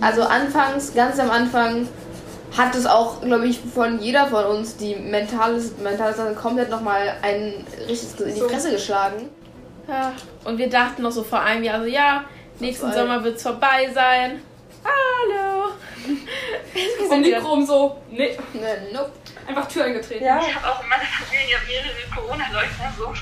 Also anfangs, ganz am Anfang, hat es auch, glaube ich, von jeder von uns die mentale, mentale Sache komplett nochmal ein richtiges in die Fresse geschlagen. Ja, und wir dachten noch so vor einem Jahr so, ja, nächsten Sommer wird es vorbei sein. Hallo. Und die Chrom so, nee. Nee, nope. Einfach Tür eingetreten. Ja. Ich habe auch in meiner Familie mehrere Corona-Leugner so.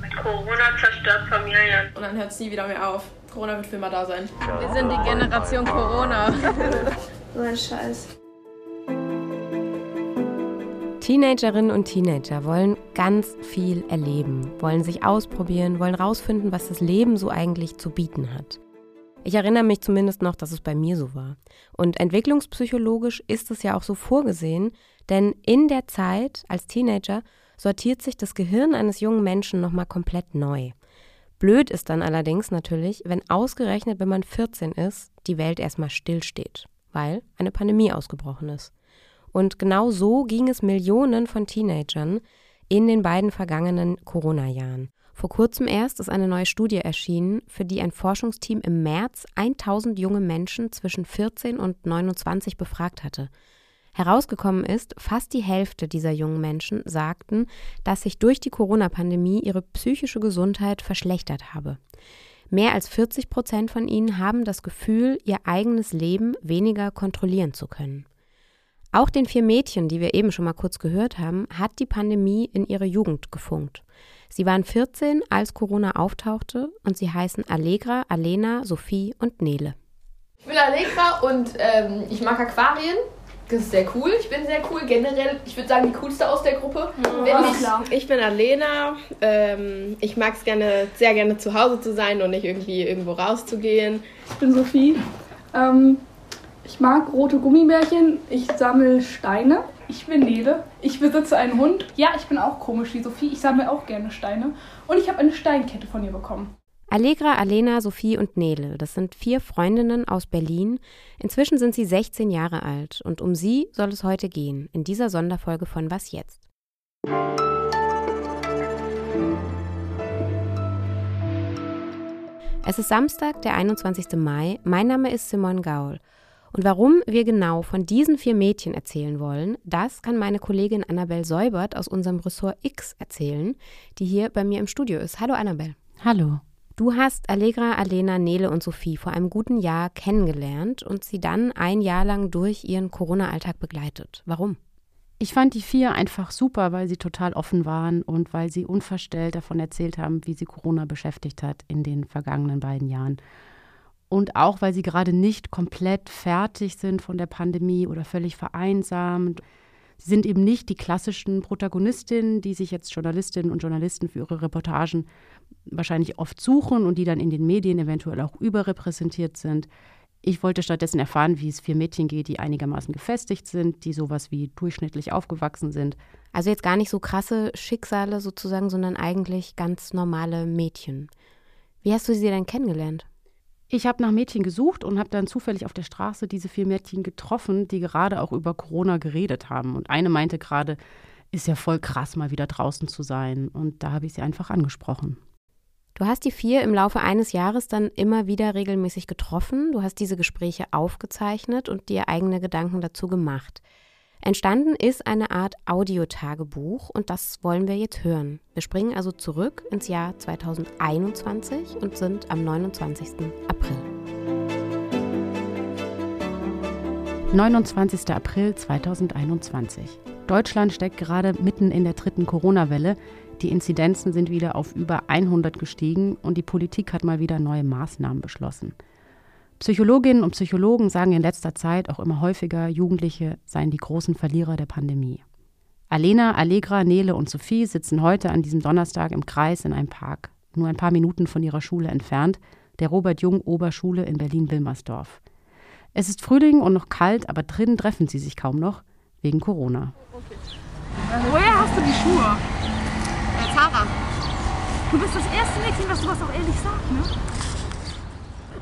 Mit Corona zerstört Familien. Und dann hört es nie wieder mehr auf. Corona wird für immer da sein. Wir sind die Generation Corona. so ein Scheiß. Teenagerinnen und Teenager wollen ganz viel erleben, wollen sich ausprobieren, wollen rausfinden, was das Leben so eigentlich zu bieten hat. Ich erinnere mich zumindest noch, dass es bei mir so war. Und entwicklungspsychologisch ist es ja auch so vorgesehen, denn in der Zeit als Teenager sortiert sich das Gehirn eines jungen Menschen nochmal komplett neu. Blöd ist dann allerdings natürlich, wenn ausgerechnet, wenn man 14 ist, die Welt erstmal stillsteht, weil eine Pandemie ausgebrochen ist. Und genau so ging es Millionen von Teenagern in den beiden vergangenen Corona-Jahren. Vor kurzem erst ist eine neue Studie erschienen, für die ein Forschungsteam im März 1000 junge Menschen zwischen 14 und 29 befragt hatte. Herausgekommen ist, fast die Hälfte dieser jungen Menschen sagten, dass sich durch die Corona-Pandemie ihre psychische Gesundheit verschlechtert habe. Mehr als 40 Prozent von ihnen haben das Gefühl, ihr eigenes Leben weniger kontrollieren zu können. Auch den vier Mädchen, die wir eben schon mal kurz gehört haben, hat die Pandemie in ihre Jugend gefunkt. Sie waren 14, als Corona auftauchte und sie heißen Allegra, Alena, Sophie und Nele. Ich bin Allegra und ähm, ich mag Aquarien. Das ist sehr cool. Ich bin sehr cool. Generell, ich würde sagen, die coolste aus der Gruppe. Ja, klar. Ich bin Alena. Ähm, ich mag es gerne, sehr gerne zu Hause zu sein und nicht irgendwie irgendwo rauszugehen. Ich bin Sophie. Ähm, ich mag rote Gummibärchen. Ich sammle Steine. Ich bin Nele. Ich besitze einen Hund. Ja, ich bin auch komisch wie Sophie. Ich sammle auch gerne Steine. Und ich habe eine Steinkette von ihr bekommen. Allegra, Alena, Sophie und Nele, das sind vier Freundinnen aus Berlin. Inzwischen sind sie 16 Jahre alt und um sie soll es heute gehen, in dieser Sonderfolge von Was jetzt? Es ist Samstag, der 21. Mai. Mein Name ist Simon Gaul. Und warum wir genau von diesen vier Mädchen erzählen wollen, das kann meine Kollegin Annabel Säubert aus unserem Ressort X erzählen, die hier bei mir im Studio ist. Hallo Annabel. Hallo. Du hast Allegra, Alena, Nele und Sophie vor einem guten Jahr kennengelernt und sie dann ein Jahr lang durch ihren Corona-Alltag begleitet. Warum? Ich fand die vier einfach super, weil sie total offen waren und weil sie unverstellt davon erzählt haben, wie sie Corona beschäftigt hat in den vergangenen beiden Jahren. Und auch, weil sie gerade nicht komplett fertig sind von der Pandemie oder völlig vereinsamt. Sie sind eben nicht die klassischen Protagonistinnen, die sich jetzt Journalistinnen und Journalisten für ihre Reportagen wahrscheinlich oft suchen und die dann in den Medien eventuell auch überrepräsentiert sind. Ich wollte stattdessen erfahren, wie es vier Mädchen geht, die einigermaßen gefestigt sind, die sowas wie durchschnittlich aufgewachsen sind. Also jetzt gar nicht so krasse Schicksale sozusagen, sondern eigentlich ganz normale Mädchen. Wie hast du sie denn kennengelernt? Ich habe nach Mädchen gesucht und habe dann zufällig auf der Straße diese vier Mädchen getroffen, die gerade auch über Corona geredet haben. Und eine meinte gerade, ist ja voll krass, mal wieder draußen zu sein. Und da habe ich sie einfach angesprochen. Du hast die vier im Laufe eines Jahres dann immer wieder regelmäßig getroffen. Du hast diese Gespräche aufgezeichnet und dir eigene Gedanken dazu gemacht. Entstanden ist eine Art Audiotagebuch und das wollen wir jetzt hören. Wir springen also zurück ins Jahr 2021 und sind am 29. April. 29. April 2021. Deutschland steckt gerade mitten in der dritten Corona-Welle. Die Inzidenzen sind wieder auf über 100 gestiegen und die Politik hat mal wieder neue Maßnahmen beschlossen. Psychologinnen und Psychologen sagen in letzter Zeit auch immer häufiger, Jugendliche seien die großen Verlierer der Pandemie. Alena, Allegra, Nele und Sophie sitzen heute an diesem Donnerstag im Kreis in einem Park, nur ein paar Minuten von ihrer Schule entfernt, der Robert Jung Oberschule in Berlin-Wilmersdorf. Es ist Frühling und noch kalt, aber drinnen treffen sie sich kaum noch, wegen Corona. Okay. Woher hast du die Schuhe? Zara. Du bist das erste Mädchen, was sowas auch ehrlich sagt, ne?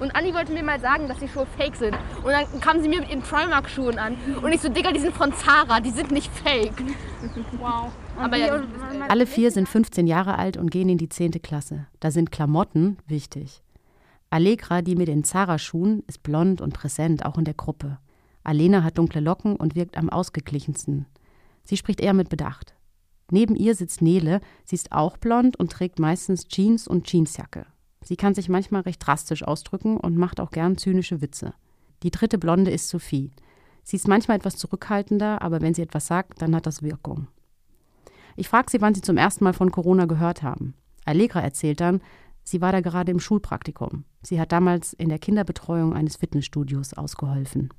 Und Anni wollte mir mal sagen, dass die Schuhe fake sind. Und dann kam sie mir mit ihren Primark-Schuhen an. Und ich so, Digga, die sind von Zara, die sind nicht fake. Wow. Aber ja, Alle vier sind 15 Jahre alt und gehen in die 10. Klasse. Da sind Klamotten wichtig. Allegra, die mit den Zara-Schuhen, ist blond und präsent, auch in der Gruppe. Alena hat dunkle Locken und wirkt am ausgeglichensten. Sie spricht eher mit Bedacht. Neben ihr sitzt Nele, sie ist auch blond und trägt meistens Jeans und Jeansjacke. Sie kann sich manchmal recht drastisch ausdrücken und macht auch gern zynische Witze. Die dritte Blonde ist Sophie. Sie ist manchmal etwas zurückhaltender, aber wenn sie etwas sagt, dann hat das Wirkung. Ich frage sie, wann sie zum ersten Mal von Corona gehört haben. Allegra erzählt dann, sie war da gerade im Schulpraktikum. Sie hat damals in der Kinderbetreuung eines Fitnessstudios ausgeholfen.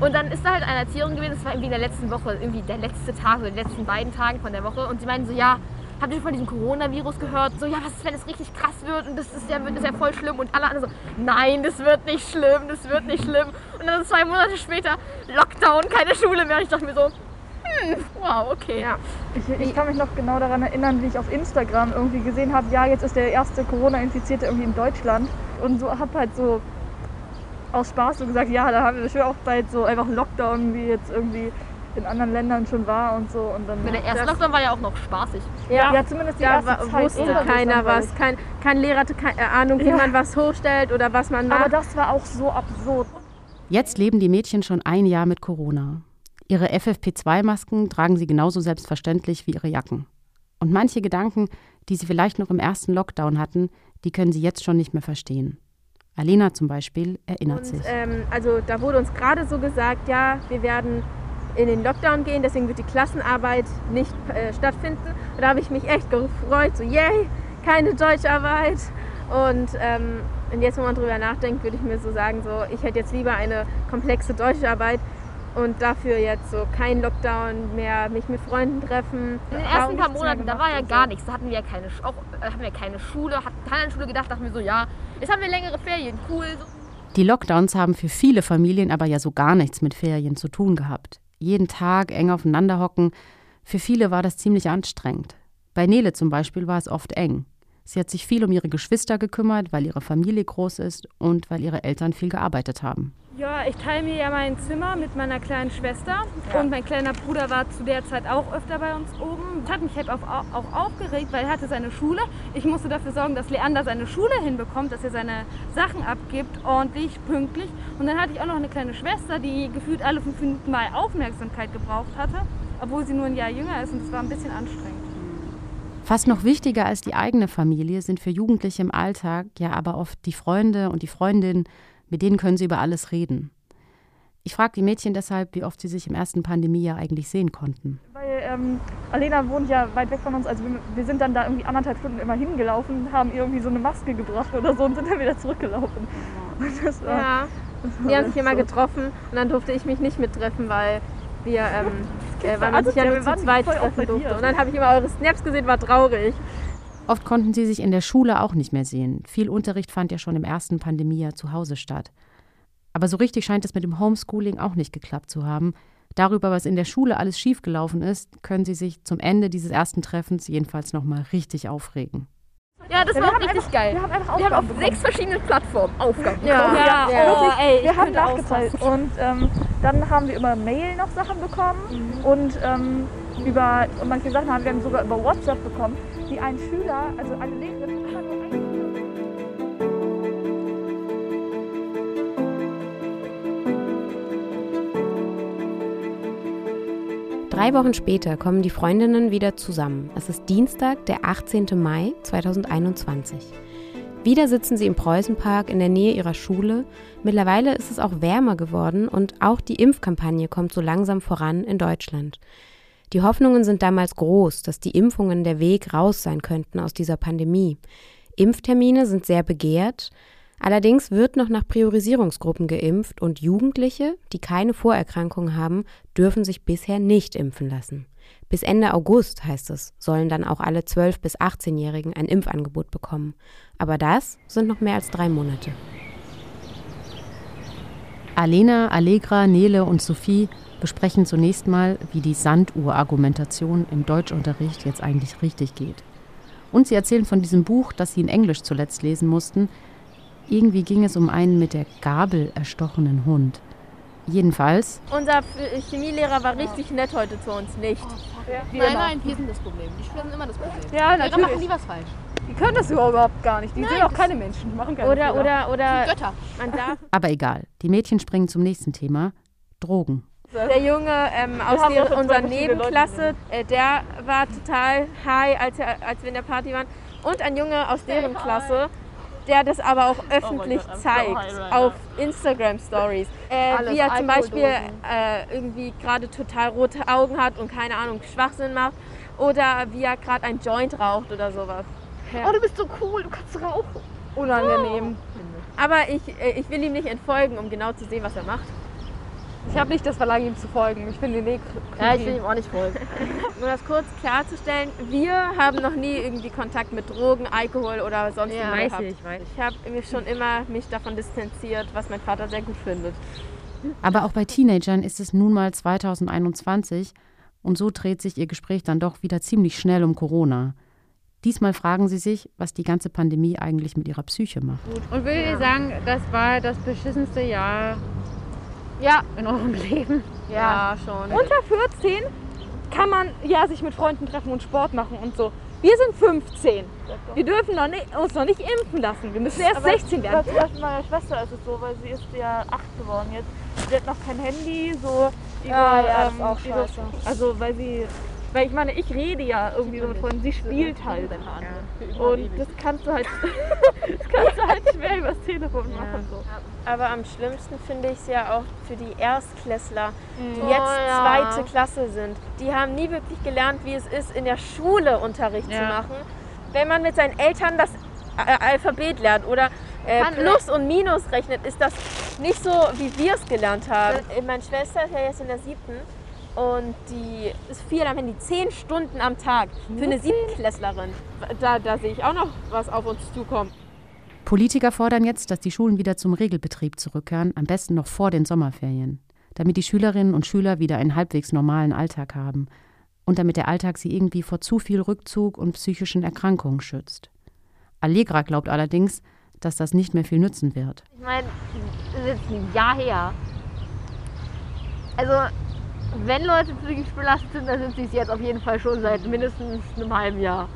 Und dann ist da halt eine Erzieherin gewesen, das war irgendwie in der letzten Woche, irgendwie der letzte Tag oder die letzten beiden Tage von der Woche. Und sie meinen so, ja, habt ihr von diesem Coronavirus gehört? So, ja, was ist, wenn es richtig krass wird und das ist ja, wird, ist ja voll schlimm. Und alle anderen so, nein, das wird nicht schlimm, das wird nicht schlimm. Und dann zwei Monate später, Lockdown, keine Schule mehr. Und ich dachte mir so, hm, wow, okay. Ja. Ich, ich kann mich noch genau daran erinnern, wie ich auf Instagram irgendwie gesehen habe, ja, jetzt ist der erste Corona-Infizierte irgendwie in Deutschland. Und so habe halt so aus Spaß so gesagt, ja, da haben wir schon auch bald so einfach einen Lockdown, wie jetzt irgendwie in anderen Ländern schon war und so. Und dann der erste Lockdown war ja auch noch spaßig. Ja, ja zumindest die da erste wa- Zeit wusste keiner was. Kein, kein Lehrer hatte keine Ahnung, wie Ja. man was hochstellt oder was man Aber macht. das war auch so absurd. Jetzt leben die Mädchen schon ein Jahr mit Corona. Ihre FFP2-Masken tragen sie genauso selbstverständlich wie ihre Jacken. Und manche Gedanken, die sie vielleicht noch im ersten Lockdown hatten, die können sie jetzt schon nicht mehr verstehen. Alena zum Beispiel erinnert Und sich. ähm, also da wurde uns gerade so gesagt, ja, wir werden in den Lockdown gehen, deswegen wird die Klassenarbeit nicht äh, stattfinden. Und da habe ich mich echt gefreut, so yay, keine Deutscharbeit. Und, ähm, und jetzt, wo man drüber nachdenkt, würde ich mir so sagen, so ich hätte jetzt lieber eine komplexe Deutscharbeit und dafür jetzt so kein Lockdown mehr, mich mit Freunden treffen. In den ersten paar Monaten, da war ja gar so. nichts. Da hatten wir ja keine, auch, äh, hatten wir keine Schule, hatten keiner an Schule gedacht, dachten wir so, ja, jetzt haben wir längere Ferien, cool. Die Lockdowns haben für viele Familien aber ja so gar nichts mit Ferien zu tun gehabt. Jeden Tag eng aufeinander hocken. Für viele war das ziemlich anstrengend. Bei Nele zum Beispiel war es oft eng. Sie hat sich viel um ihre Geschwister gekümmert, weil ihre Familie groß ist und weil ihre Eltern viel gearbeitet haben. Ja, ich teile mir ja mein Zimmer mit meiner kleinen Schwester und mein kleiner Bruder war zu der Zeit auch öfter bei uns oben. Das hat mich halt auch, auch aufgeregt, weil er hatte seine Schule. Ich musste dafür sorgen, dass Leander seine Schule hinbekommt, dass er seine Sachen abgibt, ordentlich, pünktlich. Und dann hatte ich auch noch eine kleine Schwester, die gefühlt alle fünf Minuten mal Aufmerksamkeit gebraucht hatte, obwohl sie nur ein Jahr jünger ist und es war ein bisschen anstrengend. Fast noch wichtiger als die eigene Familie sind für Jugendliche im Alltag ja aber oft die Freunde und die Freundinnen, mit denen können sie über alles reden. Ich frage die Mädchen deshalb, wie oft sie sich im ersten Pandemiejahr eigentlich sehen konnten. Weil ähm, Alena wohnt ja weit weg von uns, also wir, wir sind dann da irgendwie anderthalb Stunden immer hingelaufen, haben ihr irgendwie so eine Maske gebracht oder so und sind dann wieder zurückgelaufen. Und das war, Ja, das war die haben sich immer so. getroffen und dann durfte ich mich nicht mittreffen, weil wir, ähm, äh, weil man Also, sich ja ja, nur wir zu zweit treffen durfte. Und dann habe ich immer eure Snaps gesehen, war traurig. Oft konnten sie sich in der Schule auch nicht mehr sehen. Viel Unterricht fand ja schon im ersten Pandemiejahr zu Hause statt. Aber so richtig scheint es mit dem Homeschooling auch nicht geklappt zu haben. Darüber, was in der Schule alles schiefgelaufen ist, können sie sich zum Ende dieses ersten Treffens jedenfalls nochmal richtig aufregen. Ja, das Ja, war wir auch haben richtig einfach- geil. Wir haben einfach Wir haben auf bekommen. sechs verschiedenen Plattformen Aufgaben Ja. bekommen. Ja, Wirklich, oh, ey, wir haben nachgezahlt und ähm, dann haben wir über Mail noch Sachen bekommen und ähm, über und manche Sachen haben wir dann sogar über WhatsApp bekommen, die ein Schüler, also eine Lehrerin, Drei Wochen später kommen die Freundinnen wieder zusammen. Es ist Dienstag, der 18. Mai 2021. Wieder sitzen sie im Preußenpark in der Nähe ihrer Schule. Mittlerweile ist es auch wärmer geworden und auch die Impfkampagne kommt so langsam voran in Deutschland. Die Hoffnungen sind damals groß, dass die Impfungen der Weg raus sein könnten aus dieser Pandemie. Impftermine sind sehr begehrt. Allerdings wird noch nach Priorisierungsgruppen geimpft und Jugendliche, die keine Vorerkrankungen haben, dürfen sich bisher nicht impfen lassen. Bis Ende August, heißt es, sollen dann auch alle 12- bis 18-Jährigen ein Impfangebot bekommen. Aber das sind noch mehr als drei Monate. Alena, Allegra, Nele und Sophie besprechen zunächst mal, wie die Sanduhr-Argumentation im Deutschunterricht jetzt eigentlich richtig geht. Und sie erzählen von diesem Buch, das sie in Englisch zuletzt lesen mussten. Irgendwie ging es um einen mit der Gabel erstochenen Hund. Jedenfalls, Unser Chemielehrer war richtig nett heute zu uns, nicht? Nein, nein, wir sind das Problem. Die Schüler sind immer das Problem. Ja, Lehrer machen natürlich. nie was falsch. Die können das überhaupt gar nicht. Die Nein, sind auch keine Menschen, die machen keine Oder, Fehler. oder, oder. Götter. Man darf. Aber egal, die Mädchen springen zum nächsten Thema. Drogen. Der Junge ähm, aus der, unserer Nebenklasse, äh, der war total high, als, er, als wir in der Party waren. Und ein Junge aus deren Klasse, der das aber auch öffentlich Gott, I'm so zeigt right auf Instagram Stories. Äh, wie er zum Beispiel äh, irgendwie gerade total rote Augen hat und keine Ahnung, Schwachsinn macht. Oder wie er gerade ein Joint raucht oder sowas. Oh, du bist so cool, du kannst rauchen. unangenehm. Aber ich, äh, ich will ihm nicht entfolgen, um genau zu sehen, was er macht. Ich habe nicht das Verlangen, ihm zu folgen. Ich finde ihn eh Ja, ich will ihm auch nicht folgen. Um das kurz klarzustellen, wir haben noch nie irgendwie Kontakt mit Drogen, Alkohol oder sonst Ja, was weiß gehabt. ich, weiß Ich habe mich schon immer mich davon distanziert, was mein Vater sehr gut findet. Aber auch bei Teenagern ist es nun mal 2021 und so dreht sich ihr Gespräch dann doch wieder ziemlich schnell um Corona. Diesmal fragen sie sich, was die ganze Pandemie eigentlich mit ihrer Psyche macht. Und würdet ihr sagen, das war das beschissenste Jahr Ja, in eurem Leben? Ja, schon. Unter 14 kann man ja sich mit Freunden treffen und Sport machen und so. Wir sind 15. Wir dürfen noch nicht, uns noch nicht impfen lassen. Wir müssen erst 16 werden. Bei meiner Schwester ist es so, weil sie ist ja acht geworden jetzt. Sie hat noch kein Handy, so über, Ja, ja, ähm, ist auch über-. Also weil sie, weil ich meine, ich rede ja irgendwie so mit Freunden, sie spielt halt. Und das kannst du halt, das kannst du halt schwer übers Telefon machen. So. Aber am schlimmsten finde ich es ja auch für die Erstklässler, die Oh, jetzt ja. zweite Klasse sind. Die haben nie wirklich gelernt, wie es ist, in der Schule Unterricht zu Ja. machen. Wenn man mit seinen Eltern das A- Alphabet lernt oder äh, Plus und Minus rechnet, ist das nicht so, wie wir es gelernt haben. Äh, Meine Schwester ist ja jetzt in der siebten und die ist viel am Handy, zehn Stunden am Tag für eine Siebtklässlerin. Da, da sehe ich auch noch, was auf uns zukommt. Politiker fordern jetzt, dass die Schulen wieder zum Regelbetrieb zurückkehren, am besten noch vor den Sommerferien, damit die Schülerinnen und Schüler wieder einen halbwegs normalen Alltag haben und damit der Alltag sie irgendwie vor zu viel Rückzug und psychischen Erkrankungen schützt. Allegra glaubt allerdings, dass das nicht mehr viel nützen wird. ich meine, das ist jetzt ein Jahr her. Also, wenn Leute psychisch belastet sind, dann sind sie es jetzt auf jeden Fall schon seit mindestens einem halben Jahr.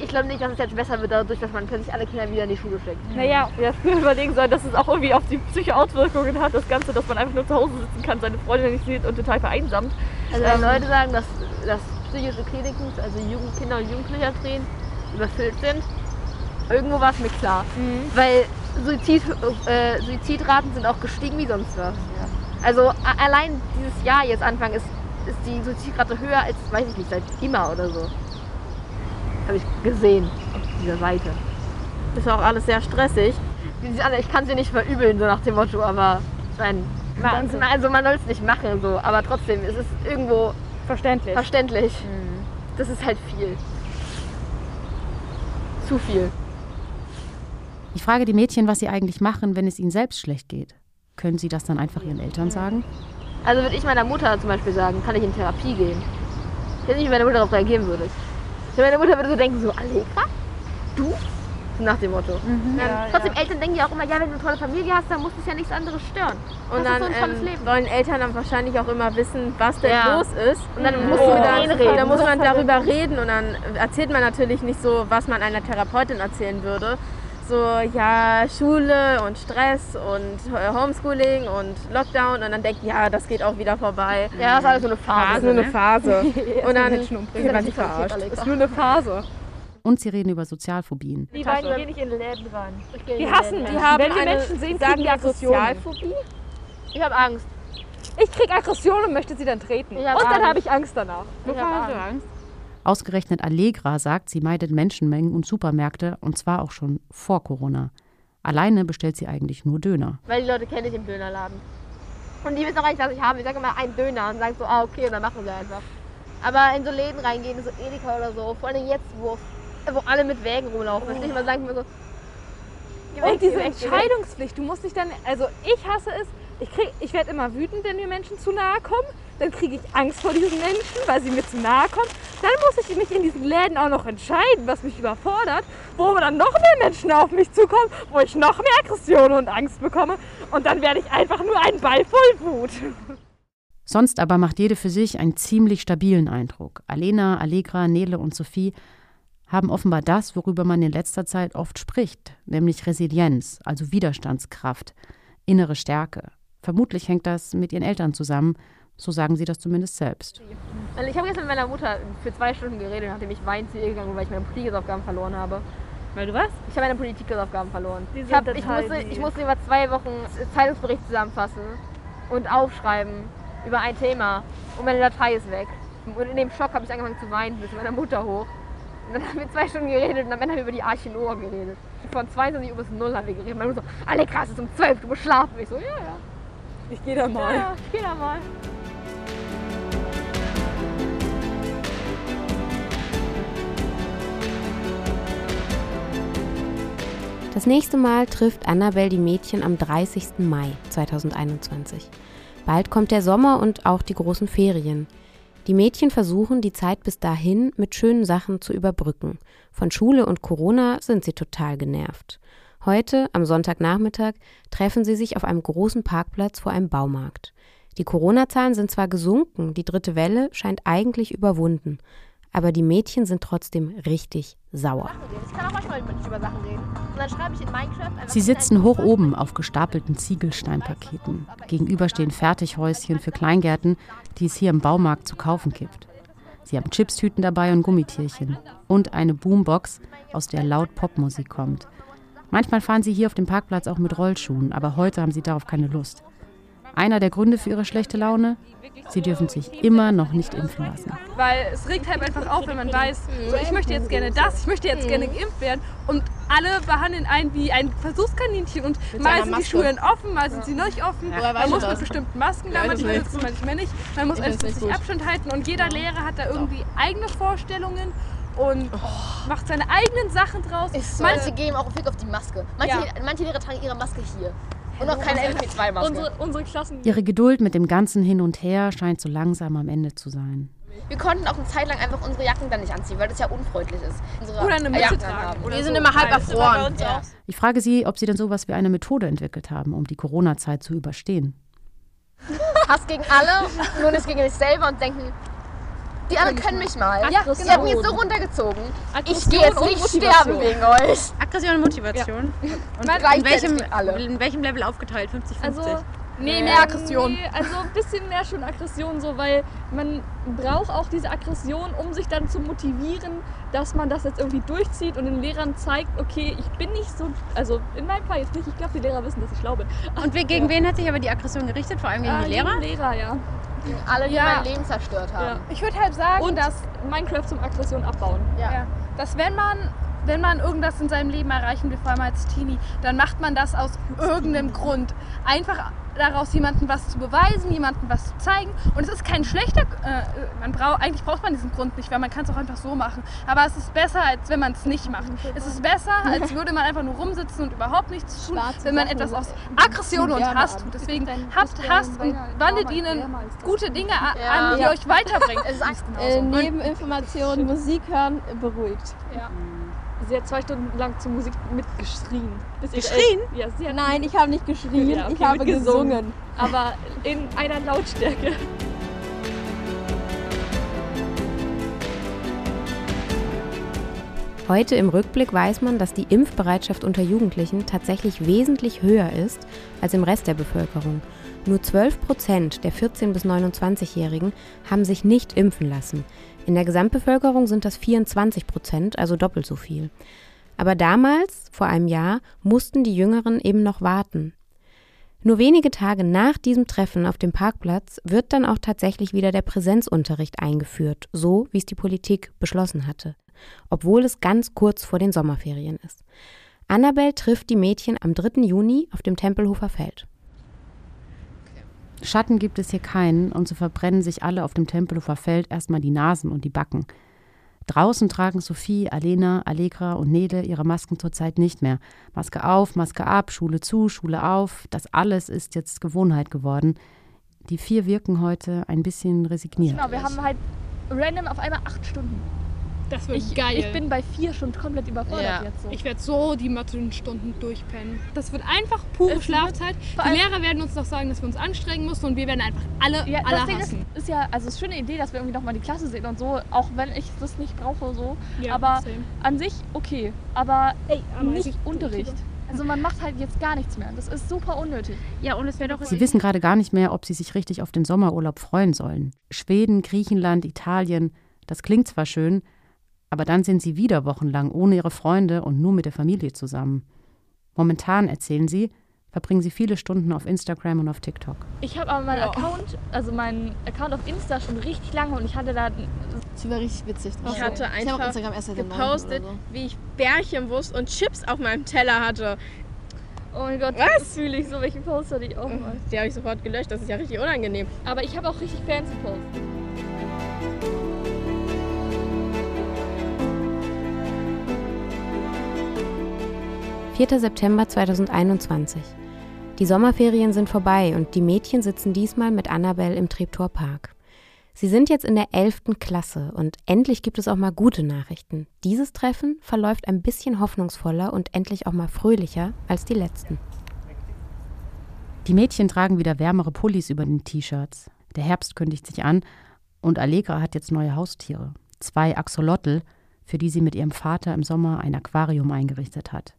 Ich glaube nicht, dass es jetzt besser wird dadurch, dass man plötzlich alle Kinder wieder in die Schule schickt. Naja, wir früher überlegen sollen, dass es auch irgendwie auf die Psyche Auswirkungen hat, das Ganze, dass man einfach nur zu Hause sitzen kann, seine Freunde nicht sieht und total vereinsamt. Also wenn Ähm, Leute sagen, dass, dass psychische Kliniken, also Jugend, Kinder- und Jugendpsychiatrien überfüllt sind, irgendwo war es mir klar. Weil Suizid, äh, Suizidraten sind auch gestiegen wie sonst was. Also allein dieses Jahr jetzt Anfang ist, ist die Suizidrate höher als, weiß ich nicht, seit immer oder so. Habe ich gesehen auf dieser Seite. Ist auch alles sehr stressig. Ich kann sie nicht verübeln, so nach dem Motto, aber ich meine, man, also man soll es nicht machen, so, aber trotzdem, es ist irgendwo Verständlich. verständlich. Das ist halt viel. Zu viel. Ich frage die Mädchen, was sie eigentlich machen, wenn es ihnen selbst schlecht geht. Können sie das dann einfach ihren Eltern sagen? Also würde ich meiner Mutter zum Beispiel sagen, kann ich in Therapie gehen. Ich weiß nicht, wie meine Mutter darauf reagieren würde. Ich meine, meine Mutter würde so denken, so, Allegra? Du? So nach dem Motto. Ja, trotzdem, Eltern denken ja auch immer, ja, wenn du eine tolle Familie hast, dann muss dich ja nichts anderes stören. Und Das ist dann so ein tolles ähm, Leben. wollen Eltern dann wahrscheinlich auch immer wissen, was denn Ja. los ist. Und dann Mhm. musst du Und mit dann, reden. dann muss man darüber reden und dann erzählt man natürlich nicht so, was man einer Therapeutin erzählen würde. So, ja, Schule und Stress und äh, Homeschooling und Lockdown und dann denkt, ja, das geht auch wieder vorbei. Ja, das ist alles so eine Phase. Das ist nur eine ne? Phase. und dann Menschen umbringen, fühlt man sich sich verarscht. Das ist nur eine Phase. Und sie reden über Sozialphobien. Die beiden gehen nicht in Läden rein. Die in hassen Läden. die. haben Wenn wir eine- Menschen sehen, sagen kriegen die die. Sozialphobie? Ich habe Angst. Ich krieg Aggression und möchte sie dann treten. Und dann habe ich Angst danach. Wovor hast du Angst. Ausgerechnet Allegra sagt, sie meidet Menschenmengen und Supermärkte und zwar auch schon vor Corona. Alleine bestellt sie eigentlich nur Döner. Weil die Leute kennen ich im Dönerladen. Und die wissen auch nicht, was ich habe. Ich sage immer einen Döner und sagen so, ah, okay, und dann machen sie einfach. Aber in so Läden reingehen, so Edeka oder so, vor allem jetzt, wo, wo alle mit Wägen rumlaufen, oh. ich mal sagen, mir so, geh weg, Und diese geh weg, geh weg. Entscheidungspflicht, du musst dich dann, also ich hasse es, ich, krieg, ich werde immer wütend, wenn mir Menschen zu nahe kommen. Dann kriege ich Angst vor diesen Menschen, weil sie mir zu nahe kommen. Dann muss ich mich in diesen Läden auch noch entscheiden, was mich überfordert, wo dann noch mehr Menschen auf mich zukommen, wo ich noch mehr Aggression und Angst bekomme. Und dann werde ich einfach nur ein Ball voll Wut. Sonst aber macht jede für sich einen ziemlich stabilen Eindruck. Alena, Allegra, Nele und Sophie. haben offenbar das, worüber man in letzter Zeit oft spricht, nämlich Resilienz, also Widerstandskraft, innere Stärke. Vermutlich hängt das mit ihren Eltern zusammen, so sagen sie das zumindest selbst. Also ich habe gestern mit meiner Mutter für zwei Stunden geredet, nachdem ich weinend zu ihr gegangen bin, weil ich meine Politikaufgaben verloren habe. Weil du was? Ich habe meine Politikaufgaben verloren. Ich, hab, ich, musste, ich musste über zwei Wochen Zeitungsbericht zusammenfassen und aufschreiben über ein Thema. Und meine Datei ist weg. Und in dem Schock habe ich angefangen zu weinen, bis meiner Mutter hoch. Und dann haben wir zwei Stunden geredet und am Ende haben wir über die Arche Noah geredet. Von 22 Uhr bis 0 haben wir geredet. Meine Mutter so, alle krass, es ist um 12, du musst schlafen. Ich so, ja, ja. Ich gehe da mal. Ja, ja, ich geh da mal. Das nächste Mal trifft Annabelle die Mädchen am 30. Mai 2021. Bald kommt der Sommer und auch die großen Ferien. Die Mädchen versuchen, die Zeit bis dahin mit schönen Sachen zu überbrücken. Von Schule und Corona sind sie total genervt. Heute, am Sonntagnachmittag, treffen sie sich auf einem großen Parkplatz vor einem Baumarkt. Die Corona-Zahlen sind zwar gesunken, die dritte Welle scheint eigentlich überwunden. Aber die Mädchen sind trotzdem richtig sauer. Ich kann auch manchmal nicht über Sachen reden. Und dann schreibe ich in Minecraft einfach Sie sitzen hoch oben auf gestapelten Ziegelsteinpaketen. Gegenüber stehen Fertighäuschen für Kleingärten, die es hier im Baumarkt zu kaufen gibt. Sie haben Chipstüten dabei und Gummitierchen. Und eine Boombox, aus der laut Popmusik kommt. Manchmal fahren sie hier auf dem Parkplatz auch mit Rollschuhen, aber heute haben sie darauf keine Lust. Einer der Gründe für ihre schlechte Laune? Sie dürfen sich immer noch nicht impfen lassen. Weil es regt halt einfach auf, wenn man weiß, so, ich möchte jetzt gerne das, ich möchte jetzt gerne geimpft werden. Und alle behandeln einen wie ein Versuchskaninchen. Und mal sind die. Schulen offen, mal sind sie nicht offen. Man muss mit bestimmten Masken da manchmal ist sitzen, manchmal nicht. Man muss Ich find's 1,50 nicht Abstand halten. Und jeder Lehrer hat da irgendwie eigene Vorstellungen und macht seine eigenen Sachen draus. Ist so. Manche- geben auch Fick auf die Maske. Manche, Ja. manche Lehrer tragen ihre Maske hier. Und auch keine FP2-Maske. Unsere, unsere Klassen. Ihre Geduld mit dem ganzen Hin und Her scheint so langsam am Ende zu sein. Wir konnten auch eine Zeit lang einfach unsere Jacken dann nicht anziehen, weil das ja unfreundlich ist. Unsere Oder eine Mütze tragen. Wir so. sind immer halb erfroren. Ja. Ich frage Sie, ob Sie denn sowas wie eine Methode entwickelt haben, um die Corona-Zeit zu überstehen. Hass gegen alle, nur nicht gegen dich selber und denken, die anderen können mich mal. Ja, Die genau. haben mich so runtergezogen. Ich Aggression gehe jetzt nicht sterben wegen euch. Aggression und Motivation. Und in welchem, alle. in welchem Level aufgeteilt? 50-50? Also, Nee, mehr Aggression. Nee, also ein bisschen mehr schon Aggression, so, weil man braucht auch diese Aggression, um sich dann zu motivieren, dass man das jetzt irgendwie durchzieht und den Lehrern zeigt, okay, ich bin nicht so, also in meinem Fall jetzt nicht, ich glaube, die Lehrer wissen, dass ich schlau bin. Und gegen wen hat sich aber die Aggression gerichtet? Vor allem gegen Ah, die Lehrer? gegen Lehrer, ja. Alle, die Ja. mein Leben zerstört haben. ja. Ich würde halt sagen, Und dass Minecraft zum Aggression abbauen. Ja. Ja, dass wenn man, wenn man irgendwas in seinem Leben erreichen will, vor allem als Teenie, dann macht man das aus irgendeinem Grund. Einfach daraus jemandem was zu beweisen, jemandem was zu zeigen. Und es ist kein schlechter, äh, man braucht, eigentlich braucht man diesen Grund nicht, weil man kann es auch einfach so machen. Aber es ist besser, als wenn man es nicht macht. Es ist besser, als würde man einfach nur rumsitzen und überhaupt nichts tun, wenn man etwas aus Aggression und Hass tut. Deswegen habt Hass und wandelt ihnen gute Dinge Ja. an, die Ja. euch weiterbringen. Es ist eigentlich Äh, genauso. neben Informationen Musik hören beruhigt. Sie hat zwei Stunden lang zur Musik mitgeschrien. Geschrien? El- Ja, sie hat Nein, ich habe nicht geschrien, Ja, okay, ich habe gesungen. aber in einer Lautstärke. Heute im Rückblick weiß man, dass die Impfbereitschaft unter Jugendlichen tatsächlich wesentlich höher ist als im Rest der Bevölkerung. Nur 12 Prozent der 14- bis 29-Jährigen haben sich nicht impfen lassen. In der Gesamtbevölkerung sind das 24 Prozent, also doppelt so viel. Aber damals, vor einem Jahr, mussten die Jüngeren eben noch warten. Nur wenige Tage nach diesem Treffen auf dem Parkplatz wird dann auch tatsächlich wieder der Präsenzunterricht eingeführt, so wie es die Politik beschlossen hatte, obwohl es ganz kurz vor den Sommerferien ist. Annabelle trifft die Mädchen am 3. Juni auf dem Tempelhofer Feld. Schatten gibt es hier keinen und so verbrennen sich alle auf dem Tempelhofer Feld erstmal die Nasen und die Backen. Draußen tragen Sophie, Alena, Allegra und Nele ihre Masken zurzeit nicht mehr. Maske auf, Maske ab, Schule zu, Schule auf. Das alles ist jetzt Gewohnheit geworden. Die vier wirken heute ein bisschen resigniert. Genau, wir haben halt random auf einmal acht Stunden. Das wird ich, geil. Ich bin bei vier schon komplett überfordert Ja. jetzt so. Ich werde so die Mathe-Stunden durchpennen. Das wird einfach pure Es Schlafzeit. Die Lehrer werden uns noch sagen, dass wir uns anstrengen müssen und wir werden einfach alle, Ja, alle das Ding ist, hassen. ist ja, also es ist eine schöne Idee, dass wir irgendwie nochmal die Klasse sehen und so, auch wenn ich das nicht brauche so. Ja, aber same. an sich okay, aber aber nicht ich- Unterricht. Also man macht halt jetzt gar nichts mehr. Das ist super unnötig. Ja, und es wäre doch Sie wissen gerade gar nicht mehr, ob sie sich richtig auf den Sommerurlaub freuen sollen. Schweden, Griechenland, Italien, das klingt zwar schön, aber dann sind sie wieder wochenlang ohne ihre Freunde und nur mit der Familie zusammen. Momentan, erzählen sie, verbringen sie viele Stunden auf Instagram und auf TikTok. Ich habe aber meinen Account, also meinen Account auf Insta schon richtig lange und ich hatte da Das war richtig witzig. Ich hatte Ich einfach Instagram erst gepostet, oder wie ich Bärchenwurst und Chips auf meinem Teller hatte. Oh mein Gott, Was? das fühle ich so, welche Post hatte ich auch mal. Die habe ich sofort gelöscht, das ist ja richtig unangenehm. Aber ich habe auch richtig fancy Posts. 4. September 2021. Die Sommerferien sind vorbei und die Mädchen sitzen diesmal mit Annabelle im Treptower Park. Sie sind jetzt in der 11. Klasse und endlich gibt es auch mal gute Nachrichten. Dieses Treffen verläuft ein bisschen hoffnungsvoller und endlich auch mal fröhlicher als die letzten. Die Mädchen tragen wieder wärmere Pullis über den T-Shirts. Der Herbst kündigt sich an und Allegra hat jetzt neue Haustiere. Zwei Axolotl, für die sie mit ihrem Vater im Sommer ein Aquarium eingerichtet hat.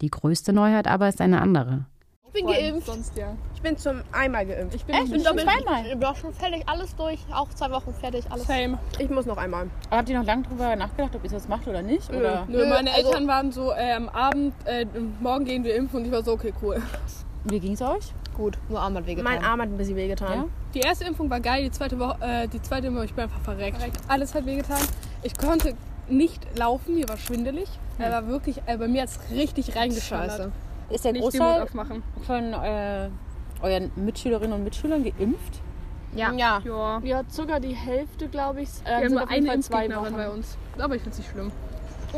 Die größte Neuheit aber ist eine andere. Ich bin geimpft. Sonst, ja. Ich bin zum einmal geimpft. Ich bin Echt? nicht doppelt- zweimal. Ich bin schon fertig, alles durch. Auch zwei Wochen fertig, alles. Same. Ich muss noch einmal. Aber habt ihr noch lange drüber nachgedacht, ob ihr das macht oder nicht? Oder? Nö, meine also- Eltern waren so, äh, am Abend, äh, morgen gehen wir impfen und ich war so, okay, cool. Wie ging's euch? Gut, nur Arm hat wehgetan. Mein Arm hat ein bisschen wehgetan. Ja? Die erste Impfung war geil, die zweite Woche, äh, die zweite Woche, ich bin einfach verreckt. Alles hat wehgetan. Ich konnte nicht laufen, mir war schwindelig. Er war wirklich, äh, bei mir hat es richtig reingeschallert. Scheiße. Ist der Nicht Großteil von äh, euren Mitschülerinnen und Mitschülern geimpft? Ja. Ja. Ja, sogar die Hälfte, glaube ich, Wir äh, haben sind nur eine Impfgegnerin Wochen. bei uns. Aber ich finde es nicht schlimm.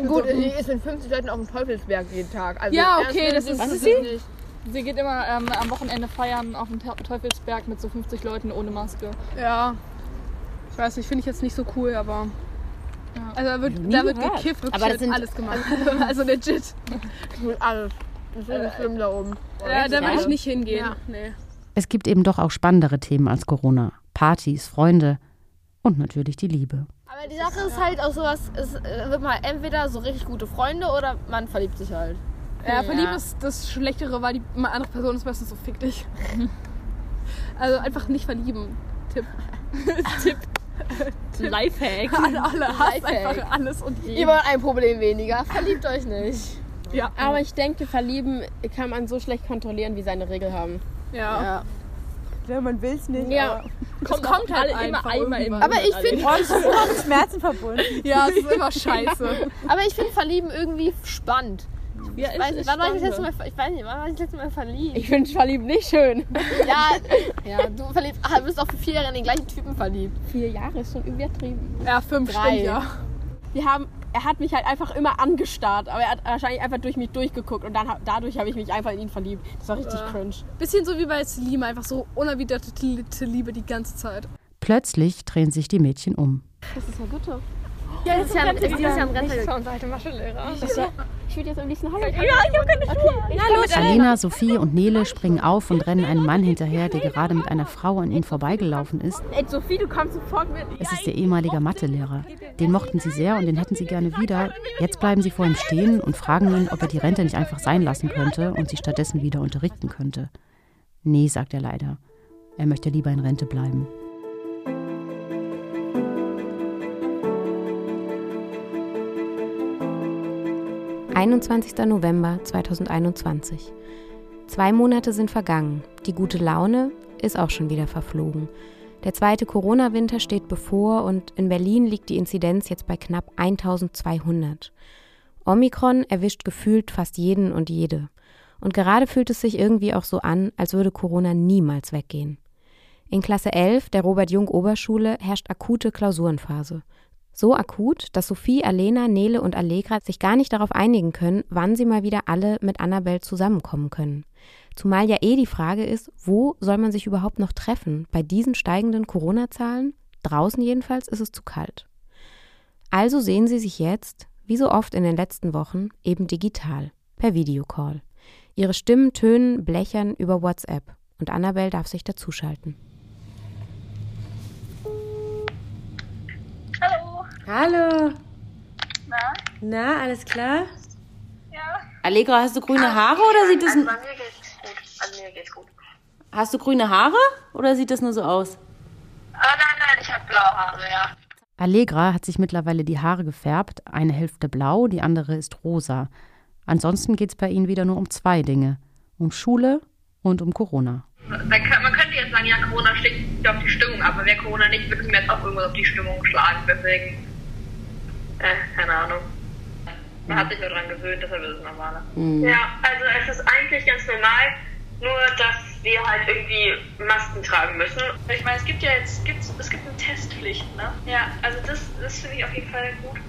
Gut, sie ist mit 50 Leuten auf dem Teufelsberg jeden Tag. Also Ja, okay, das Sie ist- Was ist nicht. Sie geht immer ähm, am Wochenende feiern auf dem Te- Teufelsberg mit so 50 Leuten ohne Maske. Ja. Ich weiß nicht, finde ich jetzt nicht so cool, aber. Also da wird, da wird gekifft, wirklich Aber das jetzt sind- alles gemacht. also legit. Alles. Das ist schlimm da oben. Ja, da will Ja? ich nicht hingehen. Ja. Nee. Es gibt eben doch auch spannendere Themen als Corona. Partys, Freunde und natürlich die Liebe. Aber die Sache ist halt auch sowas, es äh, wird mal entweder so richtig gute Freunde oder man verliebt sich halt. Ja, verliebt ist das Schlechtere, weil die andere Person ist meistens so fick dich. Also einfach nicht verlieben. Tipp. Tipp. Lifehack. Alle, alle hasst Lifehack. einfach alles und jeden. Ihr wollt ein Problem weniger, verliebt euch nicht. Ja. Aber ich denke, verlieben kann man so schlecht kontrollieren, wie seine Regel haben. Ja. Ja. Ja, man will's nicht. Ja. Kommt, kommt halt immer einmal im irgendwann. Aber ich finde, mit Schmerzen verbunden. Ja, es ist immer scheiße. aber ich finde Verlieben irgendwie spannend. Ja, Ich weiß nicht, wann war ich das letzte Mal, ich weiß nicht, wann war ich das letzte Mal verliebt? Ich finde verliebt nicht schön. ja, ja, du verliebst, ah, du bist auch für vier Jahre in den gleichen Typen verliebt. Vier Jahre ist schon übertrieben. Ja, fünf Drei. stimmt, ja. Wir haben, er hat mich halt einfach immer angestarrt, aber er hat wahrscheinlich einfach durch mich durchgeguckt und dann, dadurch habe ich mich einfach in ihn verliebt. Das war richtig cringe. Bisschen so wie bei Selima, einfach so unerwiderte Liebe die ganze Zeit. Plötzlich drehen sich die Mädchen um. Das ist ja Güte. Ja, das ist ja, ist Jahr ein Rente. Ich würde jetzt am liebsten Hallo. Ja, ich hab keine Schuhe. Ja, los. Alena, Sophie und Nele springen auf und rennen einem Mann hinterher, der gerade mit einer Frau an ihnen vorbeigelaufen ist. Ey, Sophie, du kommst sofort mit. Es ist ihr ehemaliger Mathelehrer. Den mochten sie sehr und den hätten sie gerne wieder. Jetzt bleiben sie vor ihm stehen und fragen ihn, ob er die Rente nicht einfach sein lassen könnte und sie stattdessen wieder unterrichten könnte. Nee, sagt er leider. Er möchte lieber in Rente bleiben. – 21. November 2021. Zwei Monate sind vergangen. Die gute Laune ist auch schon wieder verflogen. Der zweite Corona-Winter steht bevor und in Berlin liegt die Inzidenz jetzt bei knapp 1200. Omikron erwischt gefühlt fast jeden und jede. Und gerade fühlt es sich irgendwie auch so an, als würde Corona niemals weggehen. In Klasse 11 der Robert-Jung-Oberschule herrscht akute Klausurenphase. So akut, dass Sophie, Alena, Nele und Allegra sich gar nicht darauf einigen können, wann sie mal wieder alle mit Annabelle zusammenkommen können. Zumal ja eh die Frage ist, wo soll man sich überhaupt noch treffen? Bei diesen steigenden Corona-Zahlen? Draußen jedenfalls ist es zu kalt. Also sehen sie sich jetzt, wie so oft in den letzten Wochen, eben digital, per Videocall. Ihre Stimmen tönen, blechern über WhatsApp und Annabelle darf sich dazuschalten. Hallo. Na? Na, alles klar? Ja. Allegra, hast du grüne Haare oder sieht das... Also bei mir geht's gut. Also mir geht's gut. Hast du grüne Haare oder sieht das nur so aus? Ah, nein, nein, ich habe blaue Haare, ja. Allegra hat sich mittlerweile die Haare gefärbt, eine Hälfte blau, die andere ist rosa. Ansonsten geht es bei ihnen wieder nur um zwei Dinge. Um Schule und um Corona. Man könnte, man könnte jetzt sagen, ja, Corona schlägt auf die Stimmung, aber wäre Corona nicht, würde es mir jetzt auch irgendwas auf die Stimmung schlagen. Deswegen, äh, keine Ahnung. Man hat sich nur dran gewöhnt, deshalb ist es normaler. Mhm. Ja, also es ist eigentlich ganz normal, nur dass wir halt irgendwie Masken tragen müssen. Ich meine, es gibt ja jetzt, gibt's, es gibt eine Testpflicht, ne? Ja, also das, das finde ich auf jeden Fall gut.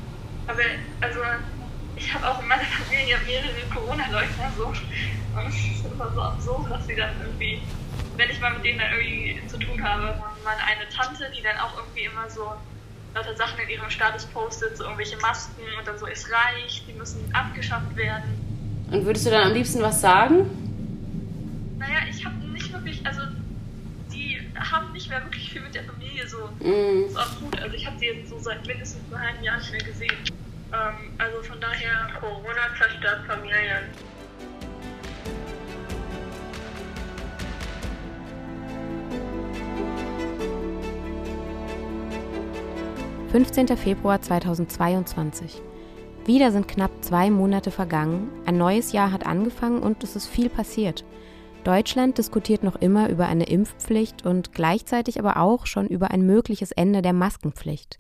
Aber, also, ich habe auch in meiner Familie mehrere Corona-Leugner so. Und es ist immer so absurd, dass sie dann irgendwie, wenn ich mal mit denen dann irgendwie zu tun habe, meine eine Tante, die dann auch irgendwie immer so lauter Sachen in ihrem Status postet, so irgendwelche Masken und dann so, es reicht, die müssen abgeschafft werden. Und würdest du dann am liebsten was sagen? Naja, ich habe nicht wirklich, also die haben nicht mehr wirklich viel mit der Familie so. Mhm. Ist auch gut. Also ich habe sie jetzt so seit mindestens einem halben Jahr nicht mehr gesehen. Ähm, also von daher, Corona zerstört Familien. 15. Februar 2022. Wieder sind knapp zwei Monate vergangen, ein neues Jahr hat angefangen und es ist viel passiert. Deutschland diskutiert noch immer über eine Impfpflicht und gleichzeitig aber auch schon über ein mögliches Ende der Maskenpflicht.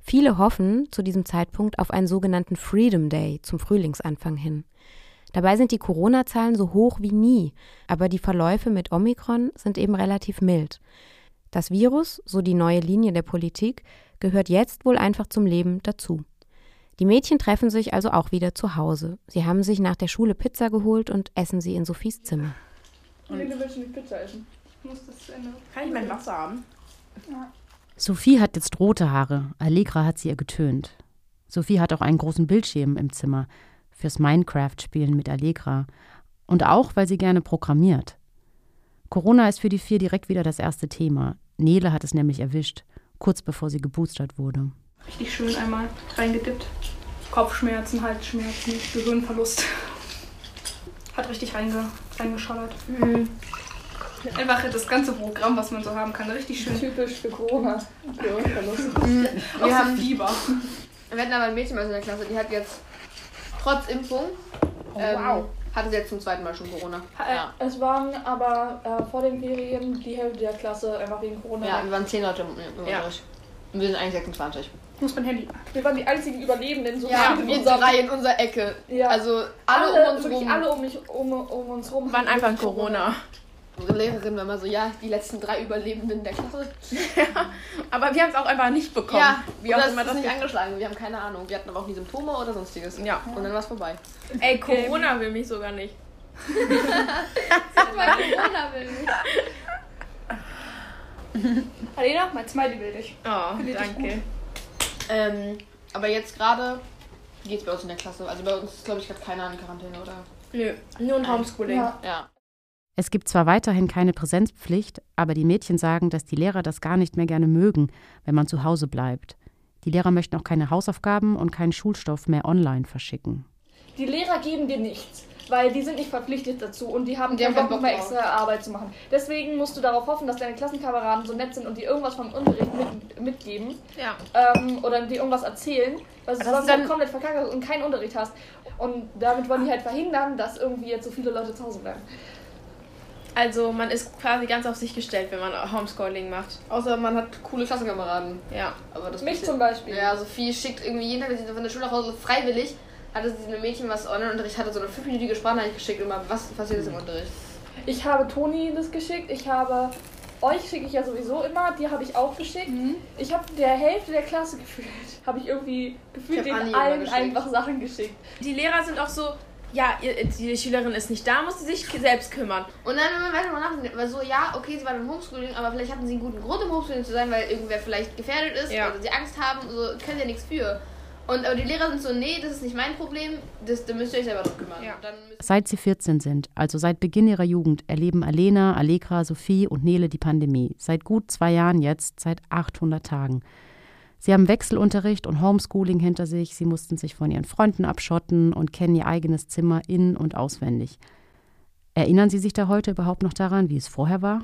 Viele hoffen zu diesem Zeitpunkt auf einen sogenannten Freedom Day zum Frühlingsanfang hin. Dabei sind die Corona-Zahlen so hoch wie nie, aber die Verläufe mit Omikron sind eben relativ mild. Das Virus, so die neue Linie der Politik, gehört jetzt wohl einfach zum Leben dazu. Die Mädchen treffen sich also auch wieder zu Hause. Sie haben sich nach der Schule Pizza geholt und essen sie in Sophies Zimmer. Und du willst nicht Pizza essen. Ich muss das Ende. Kann ich mein Wasser haben? Ja. Sophie hat jetzt rote Haare, Allegra hat sie ihr getönt. Sophie hat auch einen großen Bildschirm im Zimmer fürs Minecraft-Spielen mit Allegra. Und auch, weil sie gerne programmiert. Corona ist für die vier direkt wieder das erste Thema. Nele hat es nämlich erwischt, kurz bevor sie geboostert wurde. Richtig schön einmal reingedippt. Kopfschmerzen, Halsschmerzen, Gehirnverlust. Hat richtig reinge reingeschallert. Mhm. Einfach das ganze Programm, was man so haben kann. Richtig schön. Typisch für Corona. Gehirnverlust. Mhm. Wir so haben Fieber. Wir hatten aber ein Mädchen in der Klasse, die hat jetzt trotz Impfung ähm, wow. Hatte sie jetzt zum zweiten Mal schon Corona. Äh, Es waren aber äh, vor den Ferien die Hälfte der Klasse einfach wegen Corona. Ja, weg. wir waren zehn Leute im, im Ja. Unterricht. Und wir sind eigentlich 26. Ich muss mein Handy. Wir waren die einzigen Überlebenden so Ja, in wir unserem- drei in unserer Ecke. Ja. Also alle, um uns rum. alle um, mich, um, um uns rum Waren einfach wirklich Corona. Unsere Lehrerin war immer so, ja, die letzten drei Überlebenden der Klasse. Aber wir haben es auch einfach nicht bekommen. Ja, auch es immer ist das nicht angeschlagen. Wir haben keine Ahnung. Wir hatten aber auch nie Symptome oder sonstiges. Ja. Und dann war es vorbei. Ey, Corona will mich sogar nicht. Sag mal, Corona will mich. Alena, mein Smiley will dich. Oh, Finde ich danke. Ähm, aber jetzt gerade geht es bei uns in der Klasse. Also bei uns ist, glaube ich, gerade keiner in Quarantäne, oder? Nö, nur ein Homeschooling. Ja. Ja. Es gibt zwar weiterhin keine Präsenzpflicht, aber die Mädchen sagen, dass die Lehrer das gar nicht mehr gerne mögen, wenn man zu Hause bleibt. Die Lehrer möchten auch keine Hausaufgaben und keinen Schulstoff mehr online verschicken. Die Lehrer geben dir nichts, weil die sind nicht verpflichtet dazu und die haben Die haben keinen keinen Bock mehr Bock extra Arbeit zu machen. Deswegen musst du darauf hoffen, dass deine Klassenkameraden so nett sind und dir irgendwas vom Unterricht mit, mitgeben Ja. ähm, oder dir irgendwas erzählen, weil du Das sonst dann- komplett verkackt hast und keinen Unterricht hast. Und damit wollen die halt verhindern, dass irgendwie jetzt so viele Leute zu Hause bleiben. Also man ist quasi ganz auf sich gestellt, wenn man Homeschooling macht. Außer man hat coole Klassenkameraden. Ja. Aber das Mich zum Beispiel. Ja, Sophie schickt irgendwie jeden Tag, wenn sie von der Schule nach Hause freiwillig, hatte sie einem Mädchen, was Online-Unterricht hatte, so eine fünfminütige Sprachnachricht geschickt, immer, was passiert ist im Unterricht. Ich habe Toni das geschickt, ich habe euch schicke ich ja sowieso immer, die habe ich auch geschickt. Ich habe der Hälfte der Klasse gefühlt, habe ich irgendwie gefühlt Ich den allen einfach Sachen geschickt. Die Lehrer sind auch so, ja, die Schülerin ist nicht da, muss sie sich selbst kümmern. Und dann, wenn man weiter nachdenkt, weil so, ja, okay, sie waren im Homeschooling, aber vielleicht hatten sie einen guten Grund, im Homeschooling zu sein, weil irgendwer vielleicht gefährdet ist Ja. oder sie Angst haben, so, können sie ja nichts für. Und aber die Lehrer sind so, nee, das ist nicht mein Problem, das, da müsst ihr euch selber drum kümmern. Ja. Dann Seit sie 14 sind, also seit Beginn ihrer Jugend, erleben Alena, Allegra, Sophie und Nele die Pandemie. Seit gut zwei Jahren jetzt, seit 800 Tagen. Sie haben Wechselunterricht und Homeschooling hinter sich. Sie mussten sich von ihren Freunden abschotten und kennen ihr eigenes Zimmer in- und auswendig. Erinnern Sie sich da heute überhaupt noch daran, wie es vorher war?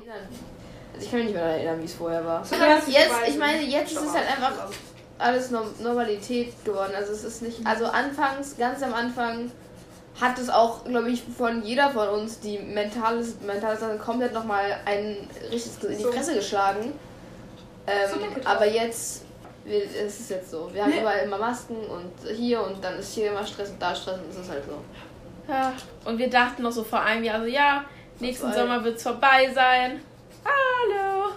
Also ich kann mich nicht mehr daran erinnern, wie es vorher war. Jetzt, ich meine, jetzt ist es halt einfach alles Normalität geworden. Also es ist nicht. Also anfangs, ganz am Anfang hat es auch, glaube ich, von jeder von uns die mentale, mentale Sache komplett nochmal ein richtiges in die Fresse geschlagen. Ähm, aber jetzt es ist jetzt so. Wir haben überall immer Masken und hier und dann ist hier immer Stress und da Stress und es ist halt so. Ja, und wir dachten noch so vor einem Jahr so, ja, nächsten Sommer wird es vorbei sein. Hallo!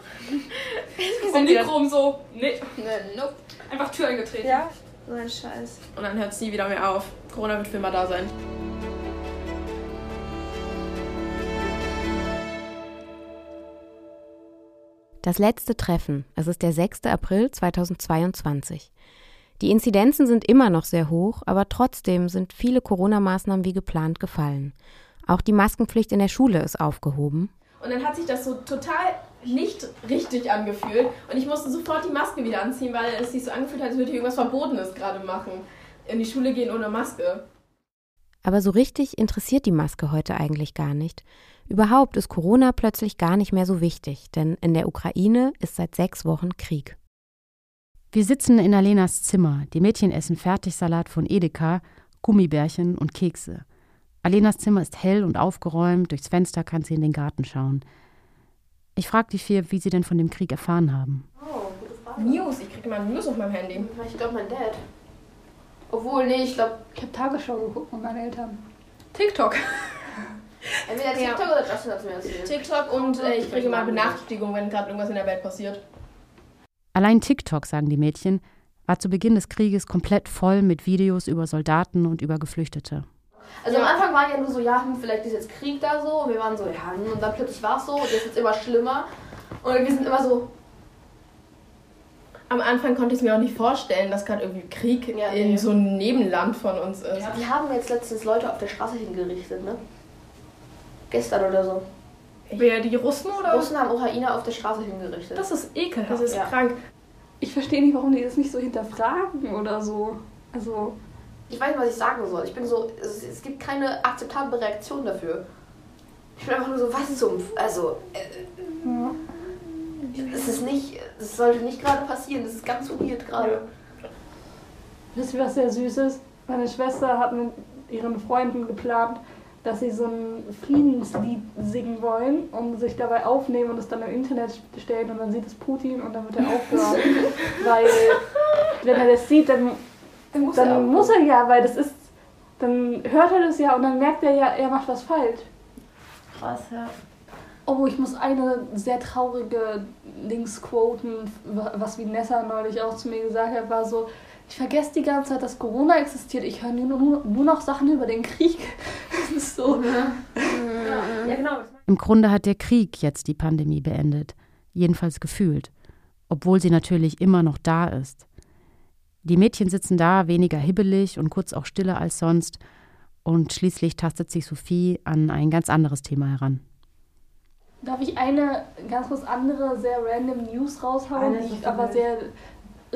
Und Mikro so, nee. Nee, nope. Einfach Tür eingetreten. Ja, so ein Scheiß. Und dann hört es nie wieder mehr auf. Corona wird für immer da sein. Das letzte Treffen. Es ist der 6. April 2022. Die Inzidenzen sind immer noch sehr hoch, aber trotzdem sind viele Corona-Maßnahmen wie geplant gefallen. Auch die Maskenpflicht in der Schule ist aufgehoben. Und dann hat sich das so total nicht richtig angefühlt. Und ich musste sofort die Maske wieder anziehen, weil es sich so angefühlt hat, als würde ich irgendwas Verbotenes gerade machen. In die Schule gehen ohne Maske. Aber so richtig interessiert die Maske heute eigentlich gar nicht. Überhaupt ist Corona plötzlich gar nicht mehr so wichtig, denn in der Ukraine ist seit sechs Wochen Krieg. Wir sitzen in Alenas Zimmer. Die Mädchen essen Fertigsalat von Edeka, Gummibärchen und Kekse. Alenas Zimmer ist hell und aufgeräumt, durchs Fenster kann sie in den Garten schauen. Ich frage die vier, wie sie denn von dem Krieg erfahren haben. Oh, gute Frage. News, ich kriege immer News auf meinem Handy. Ich glaube, mein Dad. Obwohl, nee, ich glaube. Ich habe Tagesschau geguckt mit meinen Eltern. TikTok. Entweder TikTok ja. oder Justin hat es mir erzählt. TikTok und äh, ich kriege immer Benachrichtigungen, wenn gerade irgendwas in der Welt passiert. Allein TikTok, sagen die Mädchen, war zu Beginn des Krieges komplett voll mit Videos über Soldaten und über Geflüchtete. Also am Anfang war ja nur so, ja, hm, vielleicht ist jetzt Krieg da so. Und wir waren so, ja, hm, und dann plötzlich war es so. Und jetzt wird es immer schlimmer. Und wir sind immer so. Am Anfang konnte ich es mir auch nicht vorstellen, dass gerade irgendwie Krieg ja, in nee. so einem Nebenland von uns ist. Ja, die haben jetzt letztens Leute auf der Straße hingerichtet, ne? Gestern oder so. Wer, die Russen oder? Russen haben Ukrainer auf der Straße hingerichtet. Das ist ekelhaft. Das ist ja. krank. Ich verstehe nicht, warum die das nicht so hinterfragen oder so. Also. Ich weiß nicht, was ich sagen soll. Ich bin so, es, es gibt keine akzeptable Reaktion dafür. Ich bin einfach nur so, was zum. Also. Äh, ja. Es ist nicht. Es sollte nicht gerade passieren. Es ist ganz weird gerade. Ja. Wisst ihr, was sehr süß ist? Meine Schwester hat mit ihren Freunden geplant, dass sie so ein Friedenslied singen wollen und sich dabei aufnehmen und es dann im Internet stellen und dann sieht es Putin und dann wird er aufhören. weil wenn er das sieht, dann, dann, muss, dann er muss er ja, weil das ist, dann hört er das ja und dann merkt er ja, er macht was falsch. Krass, ja. Oh, ich muss eine sehr traurige Links quoten, was Vanessa neulich auch zu mir gesagt hat, war so, ich vergesse die ganze Zeit, dass Corona existiert. Ich höre nur, nur, nur noch Sachen über den Krieg. so. Ja. ja, genau. Im Grunde hat der Krieg jetzt die Pandemie beendet. Jedenfalls gefühlt. Obwohl sie natürlich immer noch da ist. Die Mädchen sitzen da, weniger hibbelig und kurz auch stiller als sonst. Und schließlich tastet sich Sophie an ein ganz anderes Thema heran. Darf ich eine ganz kurz andere, sehr random News raushauen, die ich aber sehr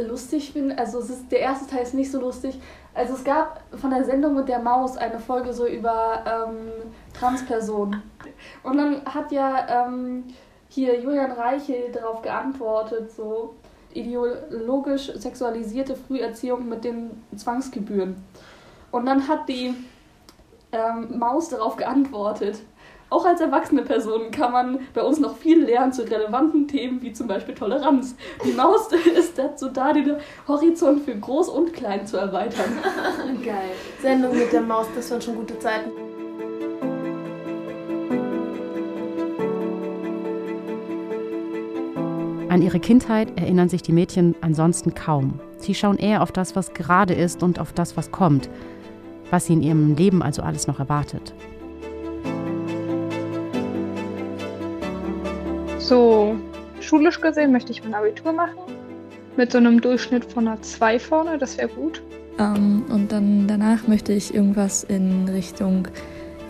lustig finde. Also es ist, der erste Teil ist nicht so lustig. Also es gab von der Sendung mit der Maus eine Folge so über ähm, Transpersonen. Und dann hat ja ähm, hier Julian Reichel darauf geantwortet, so ideologisch sexualisierte Früherziehung mit den Zwangsgebühren. Und dann hat die ähm, Maus darauf geantwortet. Auch als erwachsene Person kann man bei uns noch viel lernen zu relevanten Themen wie zum Beispiel Toleranz. Die Maus ist dazu da, den Horizont für Groß und Klein zu erweitern. Geil. Sendung mit der Maus, das waren schon gute Zeiten. An ihre Kindheit erinnern sich die Mädchen ansonsten kaum. Sie schauen eher auf das, was gerade ist und auf das, was kommt, was sie in ihrem Leben also alles noch erwartet. So, schulisch gesehen möchte ich mein Abitur machen. Mit so einem Durchschnitt von einer 2 vorne, das wäre gut. Ähm, und dann danach möchte ich irgendwas in Richtung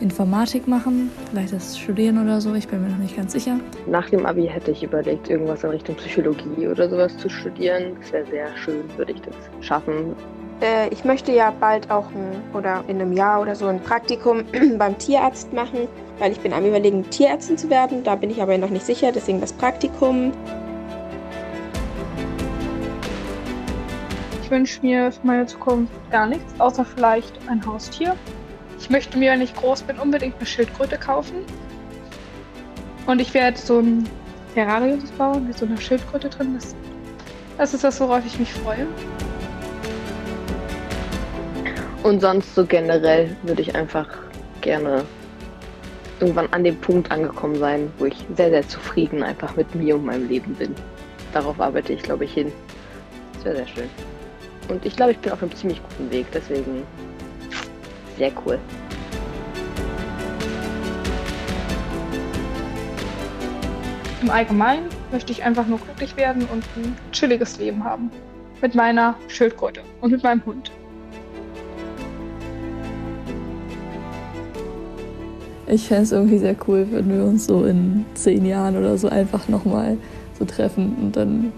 Informatik machen, vielleicht das Studieren oder so, ich bin mir noch nicht ganz sicher. Nach dem Abi hätte ich überlegt, irgendwas in Richtung Psychologie oder sowas zu studieren. Das wäre sehr schön, würde ich das schaffen. Äh, ich möchte ja bald auch ein, oder in einem Jahr oder so ein Praktikum beim Tierarzt machen, weil ich bin am überlegen, Tierärztin zu werden. Da bin ich aber noch nicht sicher, deswegen das Praktikum. Ich wünsche mir für meine Zukunft gar nichts, außer vielleicht ein Haustier. Ich möchte mir, wenn ich groß bin, unbedingt eine Schildkröte kaufen. Und ich werde so ein Terrarium bauen, mit so einer Schildkröte drin ist. Das ist das, worauf ich mich freue. Und sonst so generell würde ich einfach gerne irgendwann an dem Punkt angekommen sein, wo ich sehr, sehr zufrieden einfach mit mir und meinem Leben bin. Darauf arbeite ich, glaube ich, hin. Das wäre sehr schön. Und ich glaube, ich bin auf einem ziemlich guten Weg, deswegen sehr cool. Im Allgemeinen möchte ich einfach nur glücklich werden und ein chilliges Leben haben. Mit meiner Schildkröte und mit meinem Hund. Ich fände es irgendwie sehr cool, wenn wir uns so in zehn Jahren oder so einfach nochmal so treffen und dann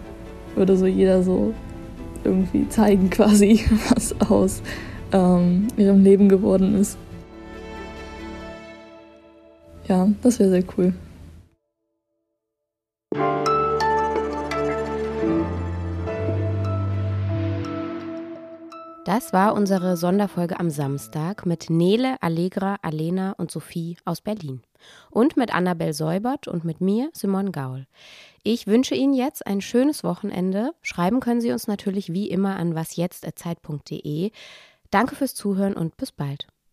würde so jeder so irgendwie zeigen quasi, was aus ähm, ihrem Leben geworden ist. Ja, das wäre sehr cool. Das war unsere Sonderfolge am Samstag mit Nele, Allegra, Alena und Sophie aus Berlin. Und mit Annabel Säubert und mit mir, Simon Gaul. Ich wünsche Ihnen jetzt ein schönes Wochenende. Schreiben können Sie uns natürlich wie immer an wasjetzt.zeit.de. Danke fürs Zuhören und bis bald.